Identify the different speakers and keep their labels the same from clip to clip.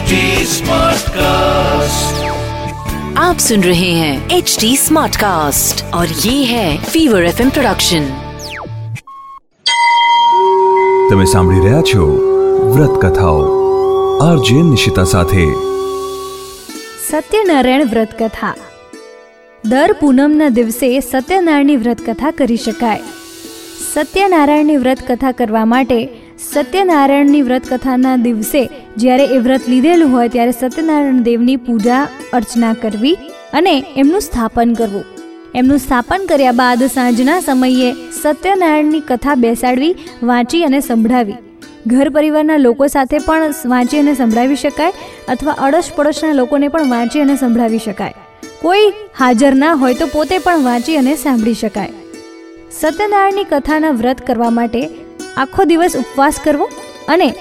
Speaker 1: HD Smartcast.
Speaker 2: आप सुन रहे हैं एच डी स्मार्ट कास्ट और ये है फीवर एफ प्रोडक्शन
Speaker 3: તમે સાંભળી રહ્યા છો વ્રત કથાઓ આરજે નિશિતા સાથે
Speaker 4: સત્યનારાયણ વ્રત કથા દર પૂનમના દિવસે સત્યનારાયણની વ્રત કથા કરી શકાય સત્યનારાયણની વ્રત કથા કરવા માટે સત્યનારાયણની વ્રત કથાના દિવસે જ્યારે એ વ્રત લીધેલું હોય ત્યારે સત્યનારાયણ દેવની પૂજા અર્ચના કરવી અને એમનું સ્થાપન કરવું. એમનું સ્થાપન કર્યા બાદ સાંજના સમયે સત્યનારાયણની કથા બેસાડવી, વાંચી અને સંભળાવી. ઘર પરિવારના લોકો સાથે પણ વાંચી અને સંભળાવી શકાય અથવા અડોશ પડોશના લોકોને પણ વાંચી અને સંભળાવી શકાય. કોઈ હાજર ના હોય તો પોતે પણ વાંચી અને સાંભળી શકાય. સત્યનારાયણની કથાના વ્રત કરવા માટે આખો દિવસ ઉપવાસ કરવો અને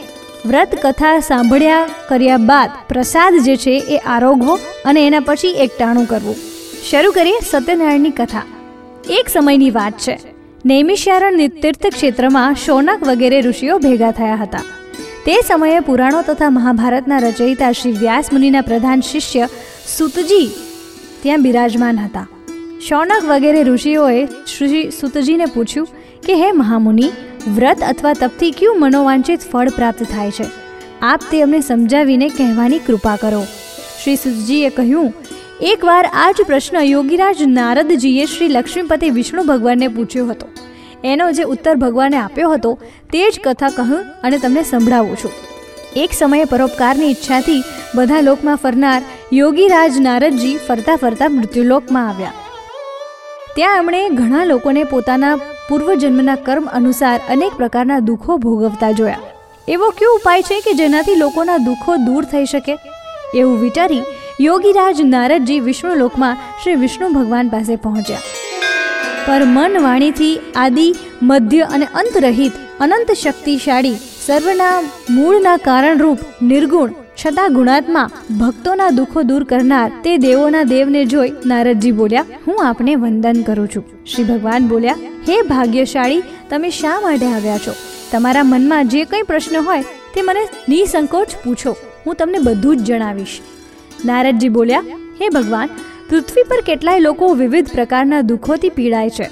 Speaker 4: વ્રત કથા સાંભળ્યા કર્યા બાદ પ્રસાદ જે છે એ આરોગવો અને એના પછી એકટાણું કરવું. શરૂ કરીએ સત્યનારાયણની કથા. એક સમયની વાત છે. નૈમિષારણ્ય તીર્થ ક્ષેત્રમાં શૌનક વગેરે ઋષિઓ ભેગા થયા હતા. તે સમયે પુરાણો તથા મહાભારતના રચયિતા શ્રી વ્યાસ મુનિના પ્રધાન શિષ્ય સુતજી ત્યાં બિરાજમાન હતા. શૌનક વગેરે ઋષિઓએ શ્રી સુતજીને પૂછ્યું કે, હે મહામુનિ વ્રત અથવા તપથી કયું મનોવાંછિત ફળ પ્રાપ્ત થાય છે? આપ તે અમને સમજાવીને કહેવાની કૃપા કરો. શ્રી સુજીએ કહ્યું, એકવાર આ જ પ્રશ્ન યોગીરાજ નારદજીએ શ્રી લક્ષ્મીપતિ વિષ્ણુ ભગવાનને પૂછ્યો હતો. એનો જે ઉત્તર ભગવાને આપ્યો હતો, તે જ કથા કહું અને તમને સંભળાવું છું. એક સમયે પરોપકારની ઈચ્છાથી બધા લોકમાં ફરનાર યોગીરાજ નારદજી ફરતા ફરતા મૃત્યુલોકમાં આવ્યા. ત્યાં એમણે ઘણા લોકોને પોતાના પૂર્વજન્મના કર્મ અનુસાર અનેક પ્રકારના દુઃખો ભોગવતા જોયા. એવો કયો ઉપાય છે કે જેનાથી લોકોના દુઃખો દૂર થઈ શકે? એવું વિચારી યોગીરાજ નારદજી વિષ્ણુલોકમાં શ્રી વિષ્ણુ ભગવાન પાસે પહોંચ્યા. પર મન વાણીથી આદિ, મધ્ય અને અંતરહિત અનંત શક્તિશાળી સર્વના મૂળના કારણરૂપ નિર્ગુણ છતાં ગુણાત્મા ભક્તોના દુઃખો દૂર કરનાર તે દેવોના દેવને જોઈ નારદજી બોલ્યા, હું આપને વંદન કરું છું. શ્રી ભગવાન બોલ્યા, હે ભાગ્યશાળી, તમે શા માટે આવ્યા છો? તમારા મનમાં જે કંઈ પ્રશ્ન હોય તે મને નિસંકોચ પૂછો. હું તમને બધું જ જણાવીશ. નારદજી બોલ્યા, હે ભગવાન, પૃથ્વી પર કેટલાય લોકો વિવિધ પ્રકારના દુઃખોથી પીડાય છે.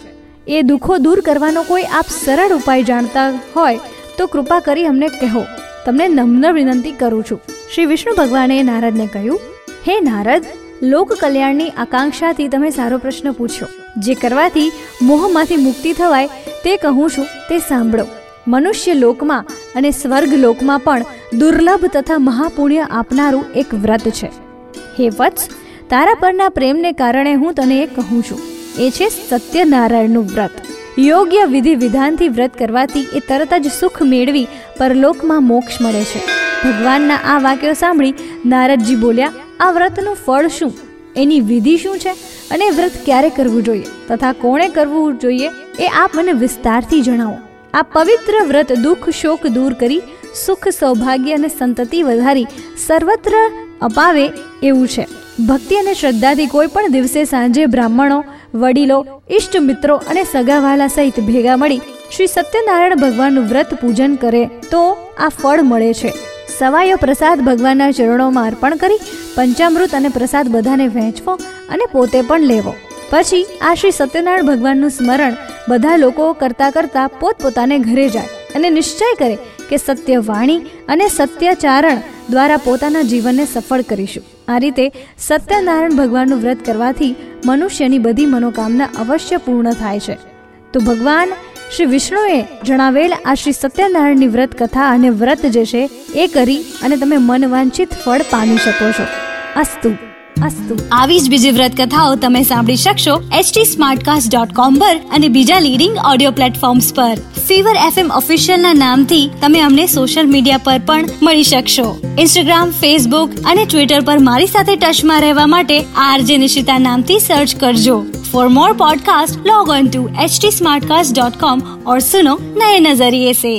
Speaker 4: એ દુઃખો દૂર કરવાનો કોઈ આપ સરળ ઉપાય જાણતા હોય તો કૃપા કરી અમને કહો. તમને નમ્ર વિનંતી કરું છું. શ્રી વિષ્ણુ ભગવાને નારદને કહ્યું, હે નારદ, લોક કલ્યાણની આકાંક્ષાથી તમે સારો પ્રશ્ન પૂછ્યો જે કરવાથી મોહમાંથી મુક્તિ થવાય, તે કહું છું, તે સાંભળો. મનુષ્ય લોકમાં અને સ્વર્ગ લોકમાં પણ દુર્લભ તથા મહાપુણ્ય આપનારું એક વ્રત છે. હે વત્સ, તારા પરના પ્રેમને કારણે હું તને એ કહું છું. એ છે સત્યનારાયણનું વ્રત. યોગ્ય વિધિ વિધાનથી વ્રત કરવાથી એ તરત જ સુખ મેળવી પરલોકમાં મોક્ષ મળે છે. ભગવાનના આ વાક્યો સાંભળી નારદજી બોલ્યા, આ વ્રતનું ફળ શું? એની વિધિ શું છે? અને વ્રત ક્યારે કરવું જોઈએ? તથા કોણે કરવું જોઈએ? એ આપ મને વિસ્તારથી જણાવો. આ પવિત્ર વ્રત દુઃખ શોક દૂર કરી, સુખ સૌભાગ્ય અને સંતતિ વધારી સર્વત્ર અપાવે એવું છે. ભક્તિ અને શ્રદ્ધાથી કોઈ પણ દિવસે સાંજે બ્રાહ્મણો, વડીલો ઇષ્ટ મિત્રો અને સગાવાલા સહિત ભેગા મળી શ્રી સત્યનારાયણ ભગવાનનું વ્રત પૂજન કરે તો આ ફળ મળે છે. સવાયો પ્રસાદ ભગવાનના ચરણોમાં અર્પણ કરી, પંચામૃત અને પ્રસાદ બધાને વહેંચવો અને પોતે પણ લેવો. પછી આ શ્રી સત્યનારાયણ ભગવાનનું સ્મરણ બધા લોકો કરતા કરતા પોતપોતાને ઘરે જાય અને નિશ્ચય કરે કે સત્ય વાણી અને સત્યચારણ દ્વારા પોતાના જીવનને સફળ કરીશું. આ રીતે સત્યનારાયણ ભગવાનનું વ્રત કરવાથી મનુષ્યની બધી મનોકામના અવશ્ય પૂર્ણ થાય છે. તો ભગવાન શ્રી વિષ્ણુએ જણાવેલ આ શ્રી સત્યનારાયણની વ્રત કથા અને વ્રત જે છે એ કરી અને તમે મનવાંછિત ફળ પામી શકો છો. અસ્તુ અસ્તુ.
Speaker 5: આવી જ બીજી વ્રત કથાઓ તમે સાંભળી શકશો એચટી સ્માર્ટકાસ્ટ ડોટ કોમ પર અને બીજા લીડિંગ ઓડિયો પ્લેટફોર્મ્સ પર. ફીવર એફએમ ઓફિશિયલ ના નામથી તમે અમને સોશિયલ મીડિયા પર પણ મળી શકશો. ઇન્સ્ટાગ્રામ ફેસબુક અને ટ્વિટર પર મારી સાથે ટચમાં રહેવા માટે આરજે નિશિતા નામથી સર્ચ કરજો. For more podcast log on to htsmartcast.com और सुनो नए नजरिए से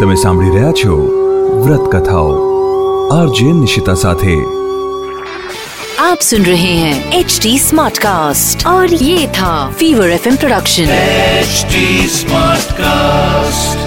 Speaker 3: તમે સાંભળી રહ્યા છો વ્રત કથાઓ આરજે નિશિતા સાથે
Speaker 2: आप सुन रहे हैं एच डी स्मार्ट कास्ट और ये था fever F production
Speaker 1: HD Smartcast.